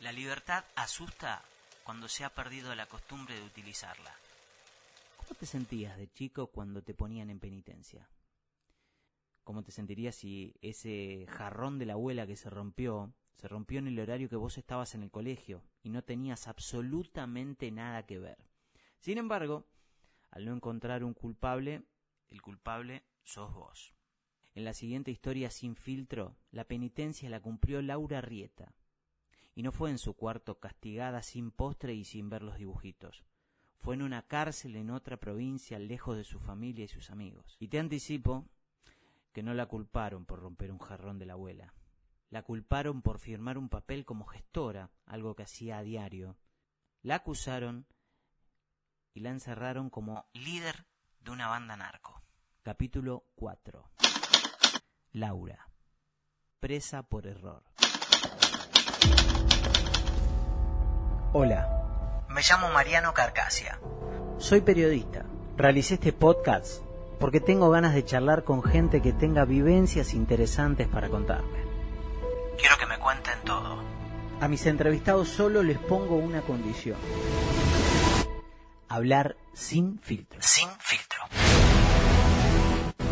La libertad asusta cuando se ha perdido la costumbre de utilizarla. ¿Cómo te sentías de chico cuando te ponían en penitencia? ¿Cómo te sentirías si ese jarrón de la abuela que se rompió, se rompió en el horario que vos estabas en el colegio y no tenías absolutamente nada que ver? Sin embargo, al no encontrar un culpable, el culpable sos vos. En la siguiente historia sin filtro, la penitencia la cumplió Laura Rieta. Y no fue en su cuarto castigada sin postre y sin ver los dibujitos. Fue en una cárcel en otra provincia, lejos de su familia y sus amigos. Y te anticipo que no la culparon por romper un jarrón de la abuela. La culparon por firmar un papel como gestora, algo que hacía a diario. La acusaron y la encerraron como líder de una banda narco. Capítulo 4. Laura. Presa por error. Hola, Me llamo Mariano Carcasia. soy periodista. Realicé este podcast porque tengo ganas de charlar con gente que tenga vivencias interesantes para contarme. Quiero que me cuenten todo. A mis entrevistados solo les pongo una condición. Hablar sin filtros. Sin filtro.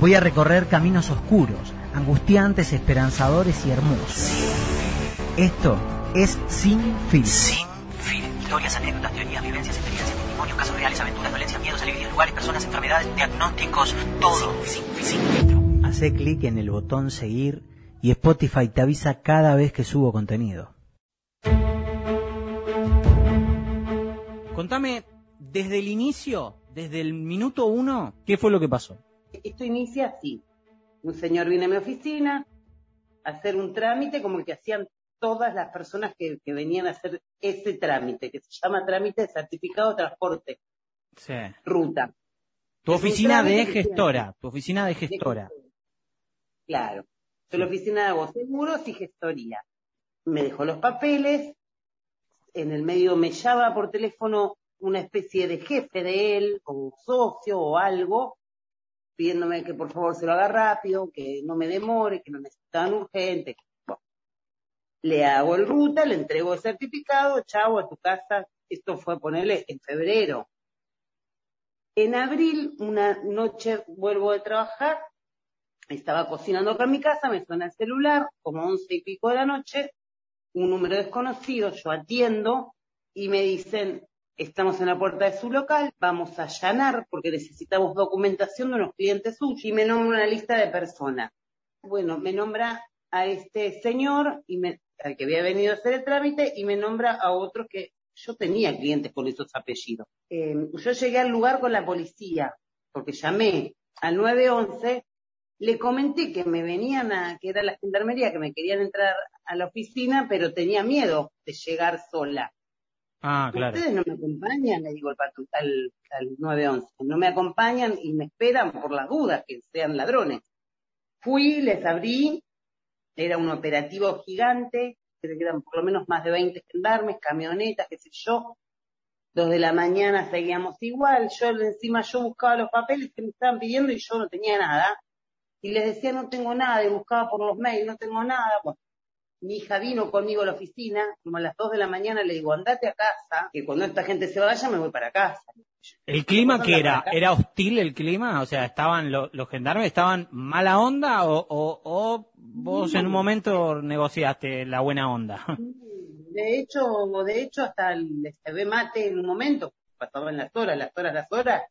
Voy a recorrer caminos oscuros, angustiantes, esperanzadores y hermosos. Esto es. Sin filtro. Historias, anécdotas, teorías, vivencias, experiencias, testimonios, casos reales, aventuras, dolencias, miedos, alegrías, lugares, personas, enfermedades, diagnósticos, todo. Sin, sin filtro. Hacé clic en el botón seguir y Spotify te avisa cada vez que subo contenido. Contame, desde el inicio, desde el minuto uno, ¿qué fue lo que pasó? Esto inicia así. Un señor viene a mi oficina a hacer un trámite como el que hacían todas las personas que, que venían a hacer ese trámite, que se llama trámite de certificado de transporte, Sí. ruta. Tu Es oficina de gestora, tu oficina de gestora. Claro. Soy la oficina de Hago seguros y gestoría. Me dejó los papeles. En el medio me llama por teléfono una especie de jefe de él, o un socio o algo, pidiéndome que por favor se lo haga rápido, que no me demore, que lo necesitaban urgente. Le hago el ruta, le entrego el certificado, chavo, a tu casa. Esto fue ponerle en febrero. En abril, una noche vuelvo de trabajar, estaba cocinando acá en mi casa, me suena el celular, como once y pico de la noche, un número desconocido, yo atiendo y me dicen, estamos en la puerta de su local, vamos a allanar porque necesitamos documentación de unos clientes suyos y me nombra una lista de personas. Bueno, me nombra a este señor y me, al que había venido a hacer el trámite y me nombra a otro que yo tenía clientes con esos apellidos. Eh, yo llegué al lugar con la policía porque llamé al 911 le comenté que me venían a, que era la gendarmería, que me querían entrar a la oficina, pero tenía miedo de llegar sola. Ah, claro. Ustedes no me acompañan, le digo al, al, al 911, no me acompañan y me esperan por las dudas que sean ladrones. Fui, les abrí, era un operativo gigante, creo que eran por lo menos más de 20 gendarmes, camionetas, qué sé yo. Dos de la mañana seguíamos igual, yo encima yo buscaba los papeles que me estaban pidiendo y yo no tenía nada. Y les decía no tengo nada, y buscaba por los mails, no tengo nada. Bueno, mi hija vino conmigo a la oficina, como a las dos de la mañana le digo, andate a casa, que cuando esta gente se vaya me voy para casa. ¿El clima que era? ¿Era hostil el clima? O sea, estaban lo- los gendarmes estaban mala onda o, o, o vos en un momento negociaste la buena onda? De hecho, de hecho hasta les ve mate en un momento, pasaban las horas, las horas, las horas,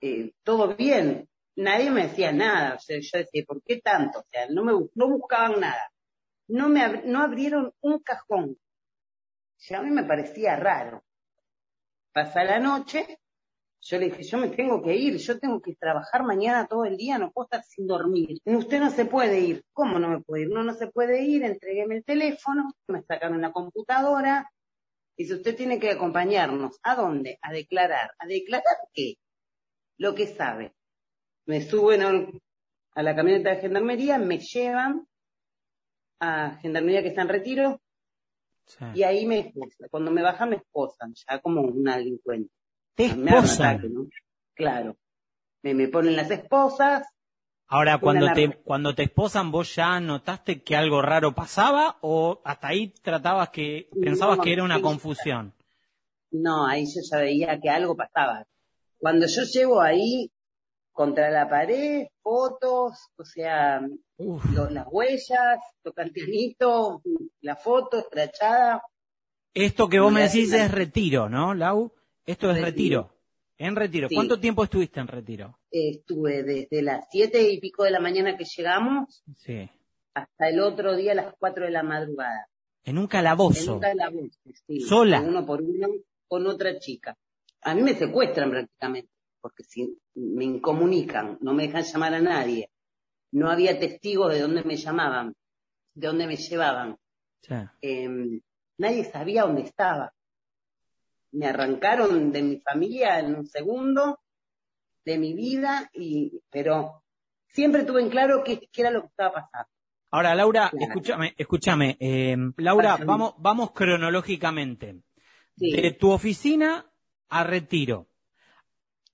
eh, todo bien. Nadie me decía nada, o sea, yo decía, ¿por qué tanto? O sea, no me no buscaban nada. No me no abrieron un cajón. O sea, a mí me parecía raro. Pasa la noche, yo le dije, yo me tengo que ir, yo tengo que trabajar mañana todo el día, no puedo estar sin dormir. Usted no se puede ir. ¿Cómo no me puede ir? No, no se puede ir, entreguéme el teléfono, me sacaron una computadora. Dice, usted tiene que acompañarnos. ¿A dónde? A declarar. ¿A declarar qué? Lo que sabe. Me suben a la camioneta de gendarmería, me llevan a gendarmería que está en retiro y ahí me esposan. Cuando me bajan me esposan, ya como una delincuente. Te. Claro. Me, me ponen las esposas, Ahora, cuando te, cuando te esposan, ¿vos ya notaste que algo raro pasaba o hasta ahí tratabas que, pensabas No, que era una sí. confusión? No, ahí yo ya veía que algo pasaba. Cuando yo llego ahí contra la pared, fotos, o sea, lo- las huellas, tocantianito, la foto escrachada. Esto que vos me decís es retiro, ¿no, Lau? Esto es Retiro. retiro. En retiro. Sí. ¿Cuánto tiempo estuviste en retiro? Estuve desde las siete y pico de la mañana que llegamos Sí. hasta el otro día a las cuatro de la madrugada. En un En calabozo. un calabozo, sí, ¿Sola? Uno por uno con otra chica. A mí me secuestran prácticamente, porque si me incomunican, no me dejan llamar a nadie. No había testigos de dónde me llamaban, de dónde me llevaban. Sí. Eh, nadie sabía dónde estaba. Me arrancaron de mi familia en un segundo, de mi vida, y, pero siempre tuve en claro qué, qué era lo que estaba pasando. Ahora, Laura, Claro. escúchame, escúchame. eh, Laura, vamos, vamos cronológicamente. Sí. De tu oficina a retiro.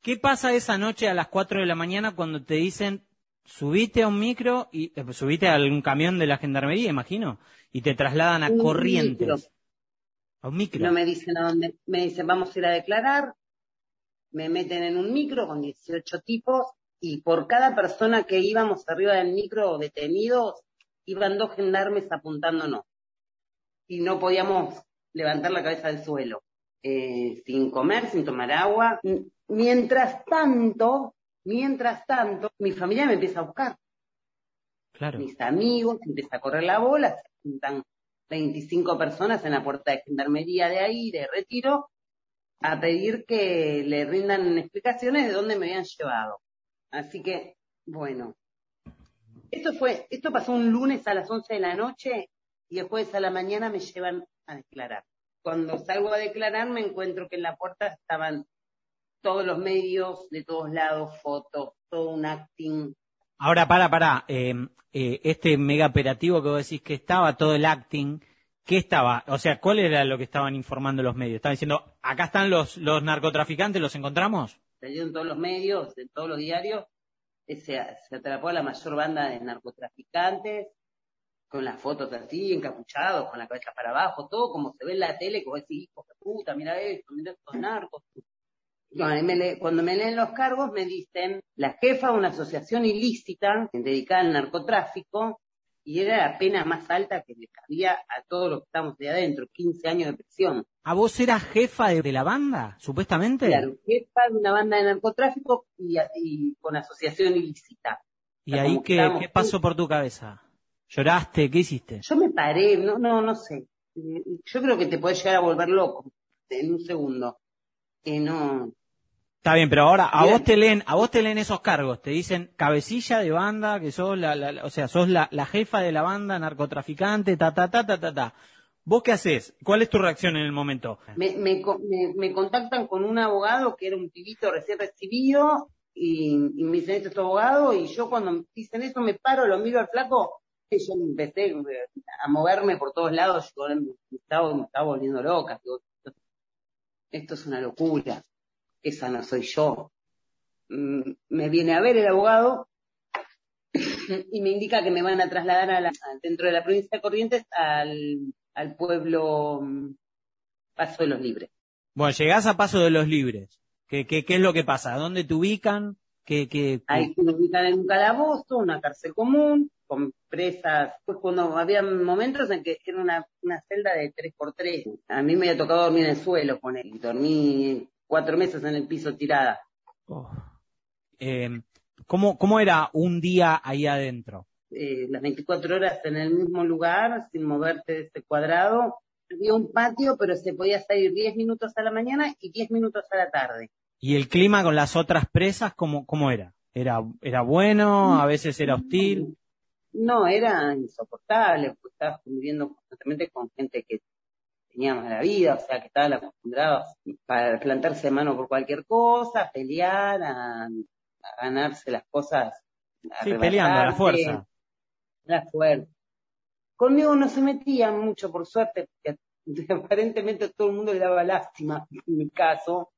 ¿Qué pasa esa noche a las 4 de la mañana cuando te dicen subite a un micro y eh, subite a algún camión de la gendarmería, imagino, y te trasladan a Un Corrientes? micro. A un micro. No me dicen a dónde, me dicen vamos a ir a declarar, me meten en un micro con 18 tipos y por cada persona que íbamos arriba del micro detenidos, iban dos gendarmes apuntándonos. Y no podíamos levantar la cabeza del suelo, eh, sin comer, sin tomar agua. Mientras tanto, mientras tanto, mi familia me empieza a buscar Claro. mis amigos, empieza a correr la bola, se juntan 25 personas en la puerta de gendarmería de ahí, de retiro, a pedir que le rindan explicaciones de dónde me habían llevado. Así que, bueno, esto fue, esto pasó un lunes a las 11 de la noche y después a la mañana me llevan a declarar. Cuando salgo a declarar me encuentro que en la puerta estaban todos los medios de todos lados, fotos, todo un acting, Ahora, para, para. eh, eh, este mega operativo que vos decís que estaba, todo el acting, ¿qué estaba? O sea, ¿cuál era lo que estaban informando los medios? Estaban diciendo, acá están los, los narcotraficantes, ¿los encontramos? salió en todos los medios, en todos los diarios, eh, se, se atrapó a la mayor banda de narcotraficantes, con las fotos así, encapuchados, con la cabeza para abajo, todo como se ve en la tele, que vos decís, hijo de puta, mira esto, mira estos narcos. Me le- cuando me leen los cargos me dicen, la jefa de una asociación ilícita dedicada al narcotráfico, y era la pena más alta que le cabía a todos los que estamos de adentro, 15 años de prisión. ¿A vos eras jefa de, de la banda, supuestamente? Claro, jefa de una banda de narcotráfico y, y con asociación ilícita. ¿Y ahí qué, qué pasó por tu cabeza? ¿Lloraste? ¿Qué hiciste? Yo me paré, no, no, no sé. Yo creo que te puede llegar a volver loco en un segundo. Que no. Está bien, pero ahora a Bien. vos te leen, a vos te leen esos cargos, te dicen cabecilla de banda, que sos la, la- la- o sea, sos la, la jefa de la banda, narcotraficante, ta ta ta ta ta ta. ¿Vos qué haces? ¿Cuál es tu reacción en el momento? Me, me, me, me contactan con un abogado que era un pibito recién recibido y, y me dicen, este es tu abogado y yo cuando me dicen eso me paro, lo miro al flaco y yo empecé eh, a moverme por todos lados, yo me estaba, me estaba volviendo loca. Digo, esto es una locura, esa no soy yo. Mm, Me viene a ver el abogado y me indica que me van a trasladar a la- dentro de la provincia de Corrientes al, al pueblo mm, Paso de los Libres. Bueno, llegás a Paso de los Libres. ¿Qué, qué, qué es lo que pasa? ¿Dónde te ubican? ¿Qué, qué, Ahí se ubican en un calabozo, una cárcel común, con presas. Pues cuando había momentos en que era una, una celda de tres por tres. A mí me había tocado dormir en el suelo con él. Dormí cuatro meses en el piso tirada. Oh. Eh, ¿cómo, ¿Cómo era un día ahí adentro? Eh, las 24 horas en el mismo lugar, sin moverte de ese cuadrado. Había un patio, pero se podía salir 10 minutos a la mañana y 10 minutos a la tarde. ¿Y el clima con las otras presas, cómo, cómo era? ¿Era, era bueno? ¿A veces era hostil? No, era insoportable, porque estabas conviviendo constantemente con gente que tenía mala vida, o sea, que estaban acostumbrados para plantarse de mano por cualquier cosa, pelear, a, a ganarse las cosas. a Sí, peleando a la fuerza. La fuerza. Conmigo no se metían mucho, por suerte, porque aparentemente todo el mundo le daba lástima, en mi caso,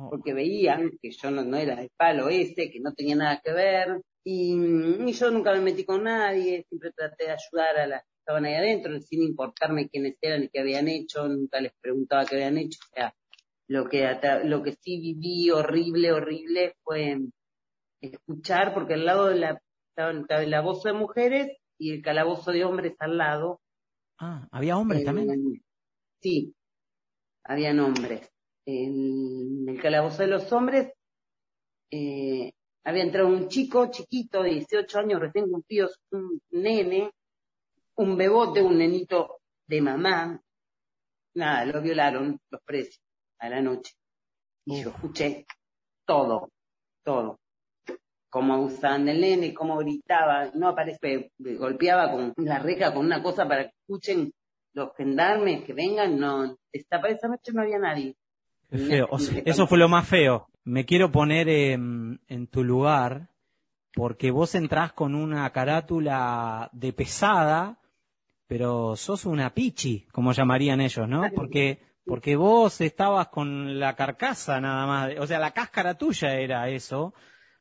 Oh. porque veían que yo no, no era el palo ese, que no tenía nada que ver, Y, y, yo nunca me metí con nadie, siempre traté de ayudar a las que estaban ahí adentro, sin importarme quiénes eran y qué habían hecho, nunca les preguntaba qué habían hecho. O sea, lo que, lo que sí viví horrible, horrible fue escuchar, porque al lado de la, estaba el calabozo de mujeres y el calabozo de hombres al lado. Ah, ¿había hombres también? Sí, habían hombres. En el calabozo de los hombres eh, había entrado un chico chiquito de 18 años recién cumplidos, un nene, un bebote, un nenito de mamá. Nada, lo violaron los precios a la noche. Y yo escuché todo, todo. Cómo abusaban del nene, cómo gritaba, no aparece, golpeaba con la reja con una cosa para que escuchen los gendarmes que vengan, no, esta, esa noche no había nadie. feo, eso fue lo más feo. Me quiero poner en, en tu lugar, porque vos entrás con una carátula de pesada, pero sos una pichi, como llamarían ellos, ¿no? Porque porque vos estabas con la carcasa nada más, o sea, la cáscara tuya era eso,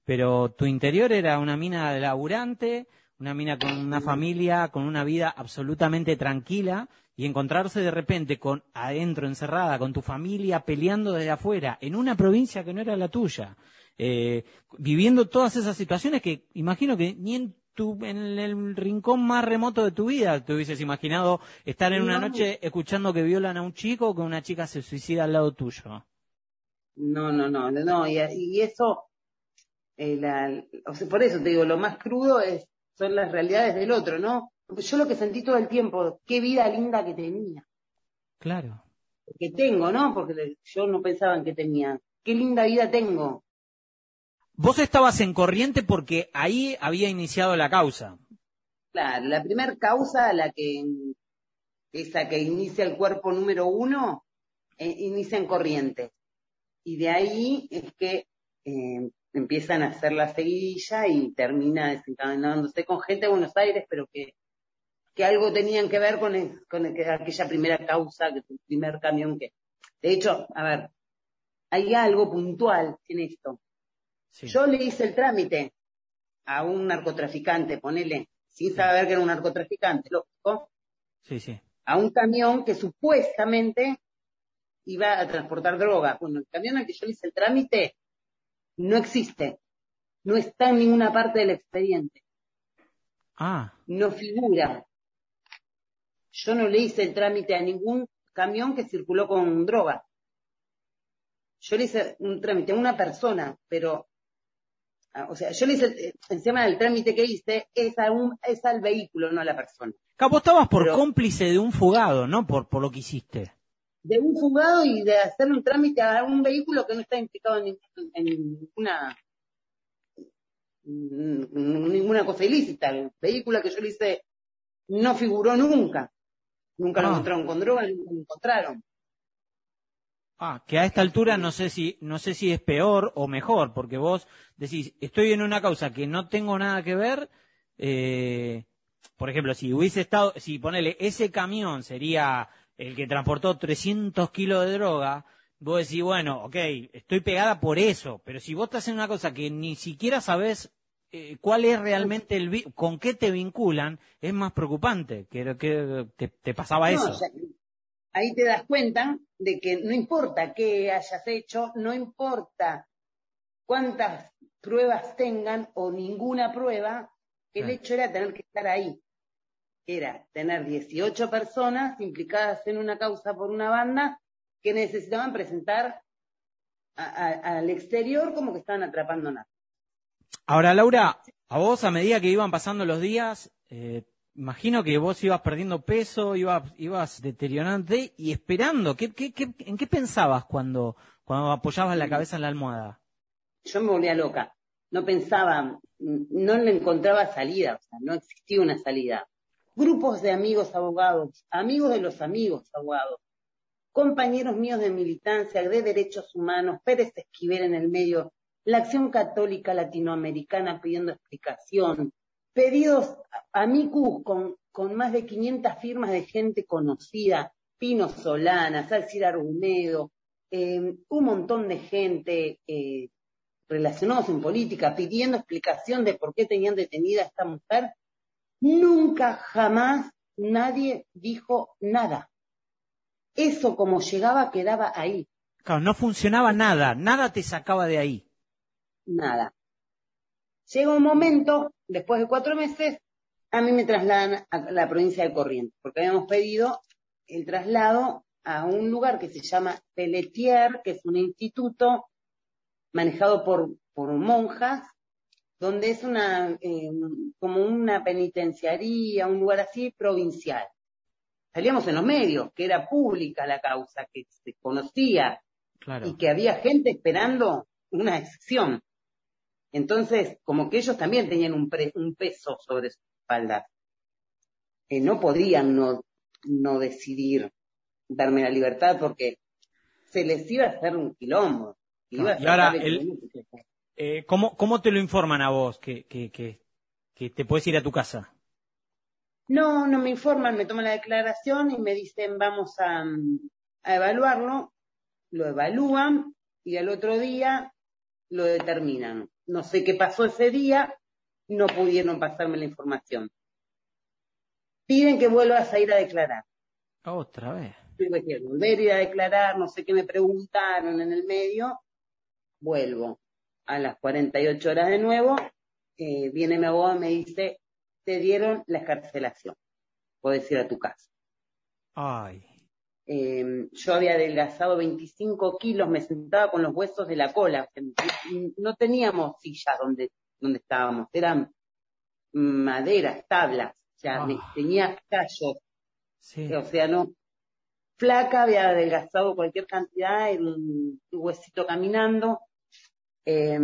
pero tu interior era una mina laburante, una mina con una familia, con una vida absolutamente tranquila, y encontrarse de repente con adentro encerrada con tu familia peleando desde afuera en una provincia que no era la tuya, eh, viviendo todas esas situaciones que imagino que ni en en el rincón más remoto de tu vida te hubieses imaginado estar en una noche escuchando que violan a un chico o que una chica se suicida al lado tuyo. No, no, no, no, y, eso, eh, o sea, por eso te digo, lo más crudo es, son las realidades del otro, ¿no? Yo lo que sentí todo el tiempo, qué vida linda que tenía. Claro. Que tengo, ¿no? Porque yo no pensaba en que tenía. Qué linda vida tengo. Vos estabas en corriente porque ahí había iniciado la causa. Claro, la primera causa, la que esa que inicia el cuerpo número uno, eh, inicia en corriente. Y de ahí es que eh, empiezan a hacer la seguidilla y termina desencadenándose con gente de Buenos Aires, pero que, que algo tenían que ver con, con aquella primera causa, que el primer camión que... De hecho, a ver, hay algo puntual en esto. Yo le hice el trámite a un narcotraficante, ponele, sin saber que era un narcotraficante, lógico. Sí, sí. A un camión que supuestamente iba a transportar droga. Bueno, el camión al que yo le hice el trámite no existe. No está en ninguna parte del expediente. Ah. No figura. Yo no le hice el trámite a ningún camión que circuló con droga. Yo le hice un trámite a una persona, pero o sea, yo le hice, encima del trámite que hice, es, un, es al vehículo, no a la persona. Capo, estabas por cómplice de un fugado, ¿no? Por, por lo que hiciste. De un fugado y de hacer un trámite a un vehículo que no está implicado en, ninguna ninguna cosa ilícita. El vehículo que yo le hice no figuró nunca. Nunca lo ah. encontraron con droga, nunca lo encontraron. Ah, que a esta altura no sé si, no sé si es peor o mejor, porque vos decís, estoy en una causa que no tengo nada que ver, eh, por ejemplo, si hubiese estado, si ponele, ese camión sería el que transportó 300 kilos de droga, vos decís, bueno, ok, estoy pegada por eso, pero si vos estás en una cosa que ni siquiera sabés eh, cuál es realmente el, con qué te vinculan, es más preocupante, que, que te, pasaba eso ahí te das cuenta de que no importa qué hayas hecho, no importa cuántas pruebas tengan o ninguna prueba, el hecho era tener que estar ahí. Era tener 18 personas implicadas en una causa por una banda que necesitaban presentar al exterior como que estaban atrapando nada. Ahora, Laura, a vos a medida que iban pasando los días, eh, imagino que vos ibas perdiendo peso, ibas, ibas deteriorándote y esperando. ¿Qué, qué, qué, en qué pensabas cuando, cuando apoyabas la cabeza en la almohada? Yo me volvía loca. No pensaba, no le encontraba salida, o sea, no existía una salida. Grupos de amigos abogados, amigos de los amigos abogados, compañeros míos de militancia, de derechos humanos, Pérez Esquivel en el medio, la Acción Católica Latinoamericana pidiendo explicación, pedidos a con, con más de 500 firmas de gente conocida, Pino Solana, Salcir Argumedo, eh, un montón de gente, eh, relacionados en política pidiendo explicación de por qué tenían detenida a esta mujer, nunca jamás nadie dijo nada. Eso como llegaba quedaba ahí. Claro, no funcionaba nada, nada te sacaba de ahí. Nada. Llega un momento, después de cuatro meses, a mí me trasladan a la provincia de Corrientes, porque habíamos pedido el traslado a un lugar que se llama Pelletier, que es un instituto manejado por, por monjas, donde es una, eh, como una penitenciaría, un lugar así provincial. Salíamos en los medios, que era pública la causa, que se conocía y que había gente esperando una excepción. Entonces, como que ellos también tenían un, un peso sobre su espalda. Eh, no podían no, no decidir darme la libertad porque se les iba a hacer un quilombo. y ahora, eh, ¿cómo, ¿cómo te lo informan a vos que, que, que, te puedes ir a tu casa? No, no me informan, me toman la declaración y me dicen vamos a, a evaluarlo, lo evalúan y al otro día lo determinan. No sé qué pasó ese día, no pudieron pasarme la información. Piden que vuelvas a ir a declarar. Otra vez. Tuve que volver a ir a declarar, no sé qué me preguntaron en el medio, vuelvo a las 48 horas de nuevo, eh, viene mi abogado y me dice, te dieron la escarcelación, puedes ir a tu casa. Ay. Em, yo había adelgazado 25 kilos, me sentaba con los huesos de la cola. No teníamos sillas donde, donde estábamos, eran maderas, tablas, o sea, ah. tenía callos. O sea, no. Flaca, había adelgazado cualquier cantidad, en un huesito caminando. Eh,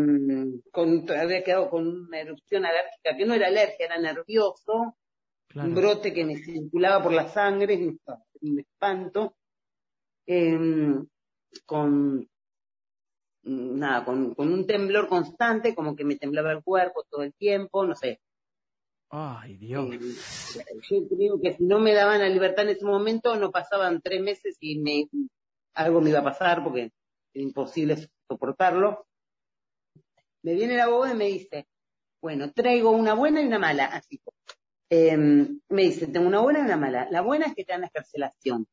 con, había quedado con una erupción alérgica, que no era alergia, era nervioso, un brote que me circulaba por la sangre, un espanto, em, con nada, con, con, un temblor constante, como que me temblaba el cuerpo todo el tiempo, no sé. Ay, Dios. Eh, yo creo que si no me daban la libertad en ese momento, no pasaban tres meses y me, algo me iba a pasar porque era imposible soportarlo me viene el abogado y me dice, bueno, traigo una buena y una mala, así. Em, me dice, tengo una buena y una mala. La buena es que te dan la escarcelación,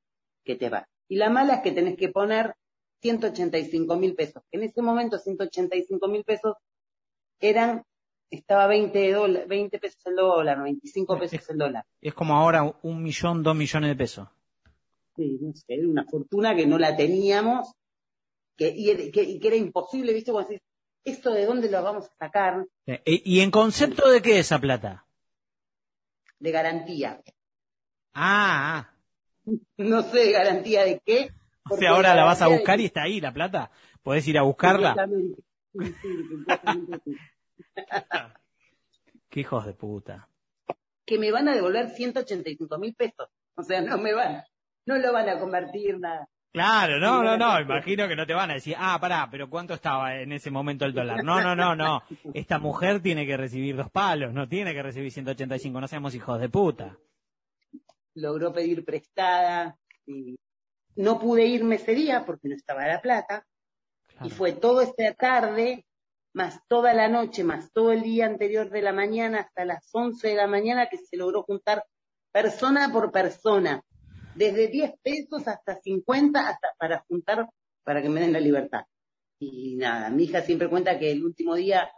que te va. Y la mala es que tenés que poner 185 mil pesos. En ese momento, 185 mil pesos eran, estaba 20, 20 pesos el dólar, 25 pesos el dólar. Es como ahora un millón, dos millones de pesos. Sí, no sé, era una fortuna que no la teníamos que, y, que, y que era imposible, ¿viste? Cuando decís, ¿esto de dónde lo vamos a sacar? Eh, ¿Y en concepto de qué esa plata? De garantía. Ah, ah. No sé de garantía de qué. O sea, ahora la vas a buscar y está ahí la plata. ¿Podés ir a buscarla? qué hijos de puta. Que me van a devolver 185 mil pesos. O sea, no me van, no lo van a convertir nada. Claro, no, no, no, imagino que no te van a decir, ah, pará, pero ¿cuánto estaba en ese momento el dólar? No, no, no, no, esta mujer tiene que recibir dos palos, no tiene que recibir 185, no seamos hijos de puta. Logró pedir prestada y no pude irme ese día porque no estaba la plata. Y fue toda esta tarde, más toda la noche, más todo el día anterior de la mañana hasta las 11 de la mañana que se logró juntar persona por persona desde 10 pesos hasta 50 hasta para juntar para que me den la libertad. Y nada, mi hija siempre cuenta que el último día,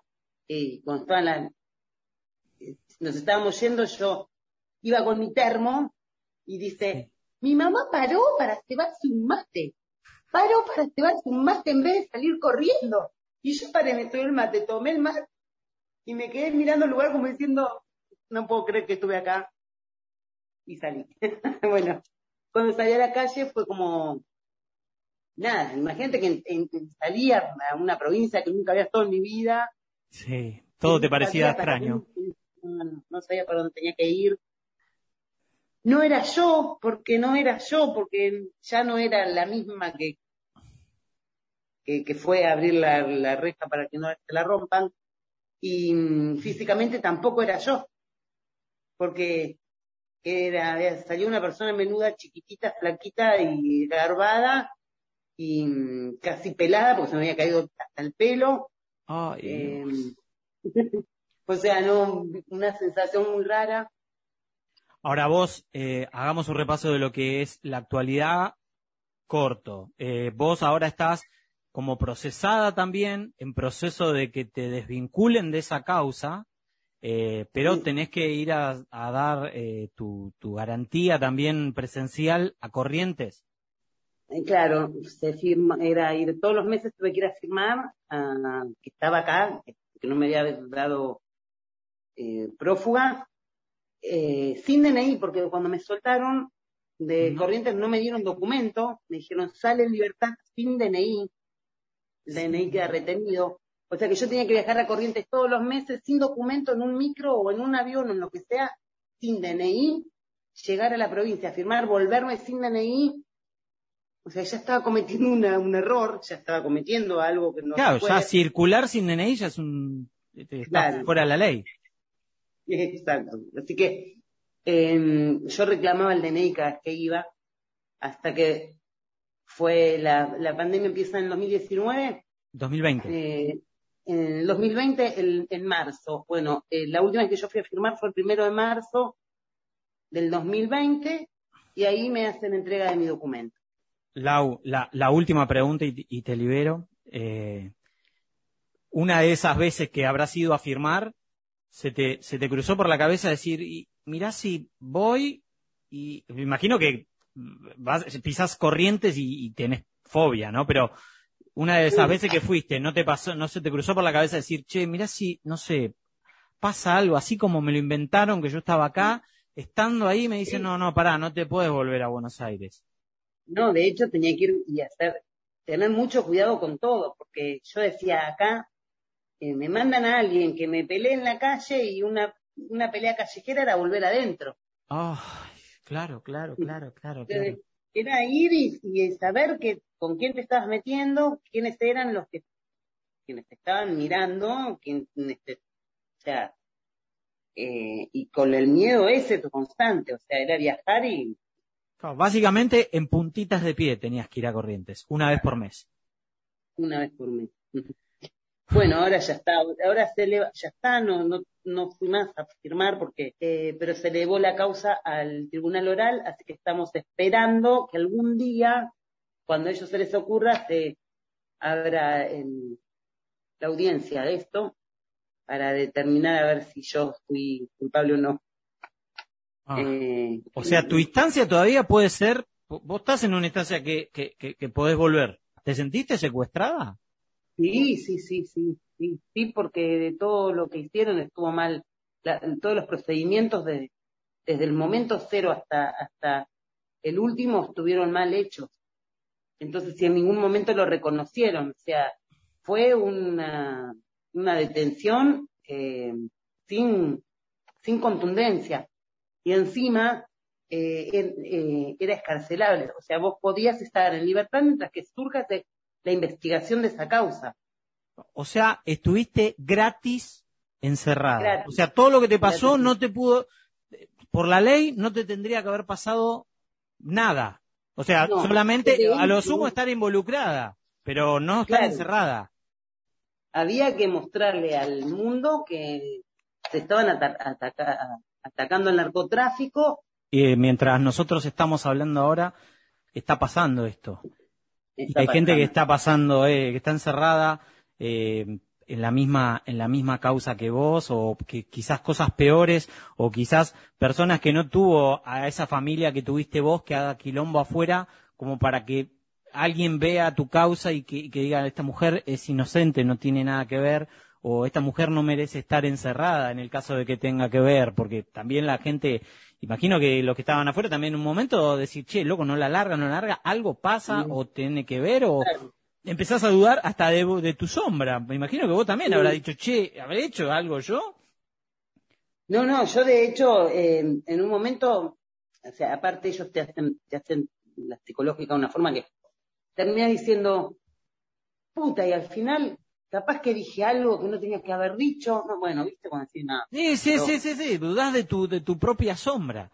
eh, cuando estaban la, eh, nos estábamos yendo, yo iba con mi termo y dice, mi mamá paró para cebarse un mate. Paró para cebarse un mate en vez de salir corriendo. Y yo paré, me tomé el mate, tomé el mate y me quedé mirando el lugar como diciendo, no puedo creer que estuve acá. Y salí. bueno, cuando salí a la calle fue como, nada, imagínate que salía a una provincia que nunca había estado en mi vida. Sí, todo te parecía extraño. No, sabía para dónde tenía que ir. No era yo, porque no era yo, porque ya no era la misma que, que, fue a abrir la, la reja para que no se la rompan. Y mm, físicamente tampoco era yo, porque era, salió una persona menuda, chiquitita, flaquita y garbada y mm, casi pelada porque se me había caído hasta el pelo Eh, o sea, no, una sensación muy rara. Ahora vos, eh, hagamos un repaso de lo que es la actualidad corto. Eh, vos ahora estás como procesada también, en proceso de que te desvinculen de esa causa, eh, pero tenés que ir a, dar eh, tu, garantía también presencial a Corrientes. Eh, claro, se firma, era ir todos los meses tuve que ir a firmar que estaba acá, que no me había dado prófuga, sin DNI, porque cuando me soltaron de Corrientes no me dieron documento, me dijeron sale en libertad sin DNI, el DNI queda retenido. O sea que yo tenía que viajar a Corrientes todos los meses sin documento en un micro o en un avión o en lo que sea, sin DNI, llegar a la provincia, firmar, volverme sin DNI. O sea, ya estaba cometiendo un error, ya estaba cometiendo algo que no Claro, ya circular sin DNI ya es un... está fuera de la ley. Exacto. Así que em, yo reclamaba el DNI cada vez que iba, hasta que fue la, la pandemia empieza en 2019. 2020. Eh, en el 2020, en marzo. Bueno, eh, la última vez que yo fui a firmar fue el primero de marzo del 2020 y ahí me hacen entrega de mi documento. Lau, la, la última pregunta y, te libero. Eh, una de esas veces que habrás ido a firmar, se te, se te cruzó por la cabeza decir, y, mirá si voy y me imagino que vas, pisas corrientes y, y tenés fobia, ¿no? Pero una de esas veces que fuiste, no te pasó, no se te cruzó por la cabeza decir, che, mira si, no sé, pasa algo, así como me lo inventaron que yo estaba acá, estando ahí me dicen, no, no, pará, no te puedes volver a Buenos Aires. No, de hecho tenía que ir y hacer, tener mucho cuidado con todo, porque yo decía acá, eh, me mandan a alguien que me pelee en la calle y una, una pelea callejera era volver adentro. Ay, claro, claro, claro, claro, claro. Era ir y saber que con quién te estabas metiendo, quiénes eran los que quienes te estaban mirando, quién, este, o sea, eh, y con el miedo ese constante, o sea, era viajar y... básicamente en puntitas de pie tenías que ir a Corrientes, una vez por mes. Una vez por mes. Bueno, ahora ya está, ahora se ya está, no, no, no fui más a firmar porque, eh, pero se elevó la causa al tribunal oral, así que estamos esperando que algún día cuando a ellos se les ocurra, se abra la audiencia de esto para determinar a ver si yo fui culpable o no. Ah. Eh, o sea, tu instancia todavía puede ser, vos estás en una instancia que, que, que, podés volver. ¿Te sentiste secuestrada? Sí, sí, sí, sí, sí, sí, porque de todo lo que hicieron estuvo mal, todos los procedimientos de, desde el momento cero hasta, hasta el último estuvieron mal hechos. Entonces, si en ningún momento lo reconocieron, o sea, fue una, una detención eh, sin, sin contundencia. Y encima eh, eh, era escarcelable, o sea, vos podías estar en libertad mientras que surja la investigación de esa causa. O sea, estuviste gratis encerrada. O sea, todo lo que te pasó no te pudo, por la ley, no te tendría que haber pasado nada. O sea, solamente a lo sumo estar involucrada, pero no estar encerrada. Había que mostrarle al mundo que se estaban atacando el narcotráfico. Y mientras nosotros estamos hablando ahora, está pasando esto. hay gente que está pasando, eh, que está encerrada eh, en la misma en la misma causa que vos o que quizás cosas peores o quizás personas que no tuvo a esa familia que tuviste vos que haga quilombo afuera como para que alguien vea tu causa y que, diga esta mujer es inocente no tiene nada que ver o esta mujer no merece estar encerrada en el caso de que tenga que ver porque también la gente imagino que los que estaban afuera también en un momento decir che loco no la larga no la larga algo pasa o tiene que ver o empezás a dudar hasta de, tu sombra. Me imagino que vos también habrás dicho, che, ¿habré hecho algo yo? No, no, yo de hecho, en un momento, o sea, aparte ellos te hacen, te hacen la psicológica de una forma que terminas diciendo, puta, y al final, capaz que dije algo que no tenía que haber dicho. No, bueno, viste, cuando decís nada. Sí, sí, sí, sí, sí, dudás de tu, de tu propia sombra.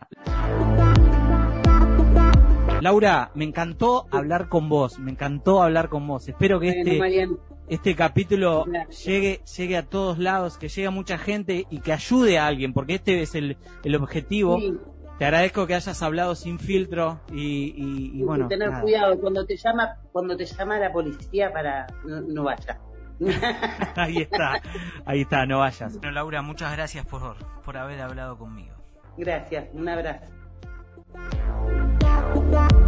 Laura, me encantó hablar con vos, me encantó hablar con vos. Espero que este, este capítulo llegue, llegue a todos lados, que llegue a mucha gente y que ayude a alguien, porque este es el, el objetivo. Te agradezco que hayas hablado sin filtro y, y, bueno. Tener cuidado cuando te llama, cuando te llama la policía para no, no vayas. ahí está, ahí está, no vayas. Bueno, Laura, muchas gracias por, por haber hablado conmigo. Gracias, un abrazo. Bye.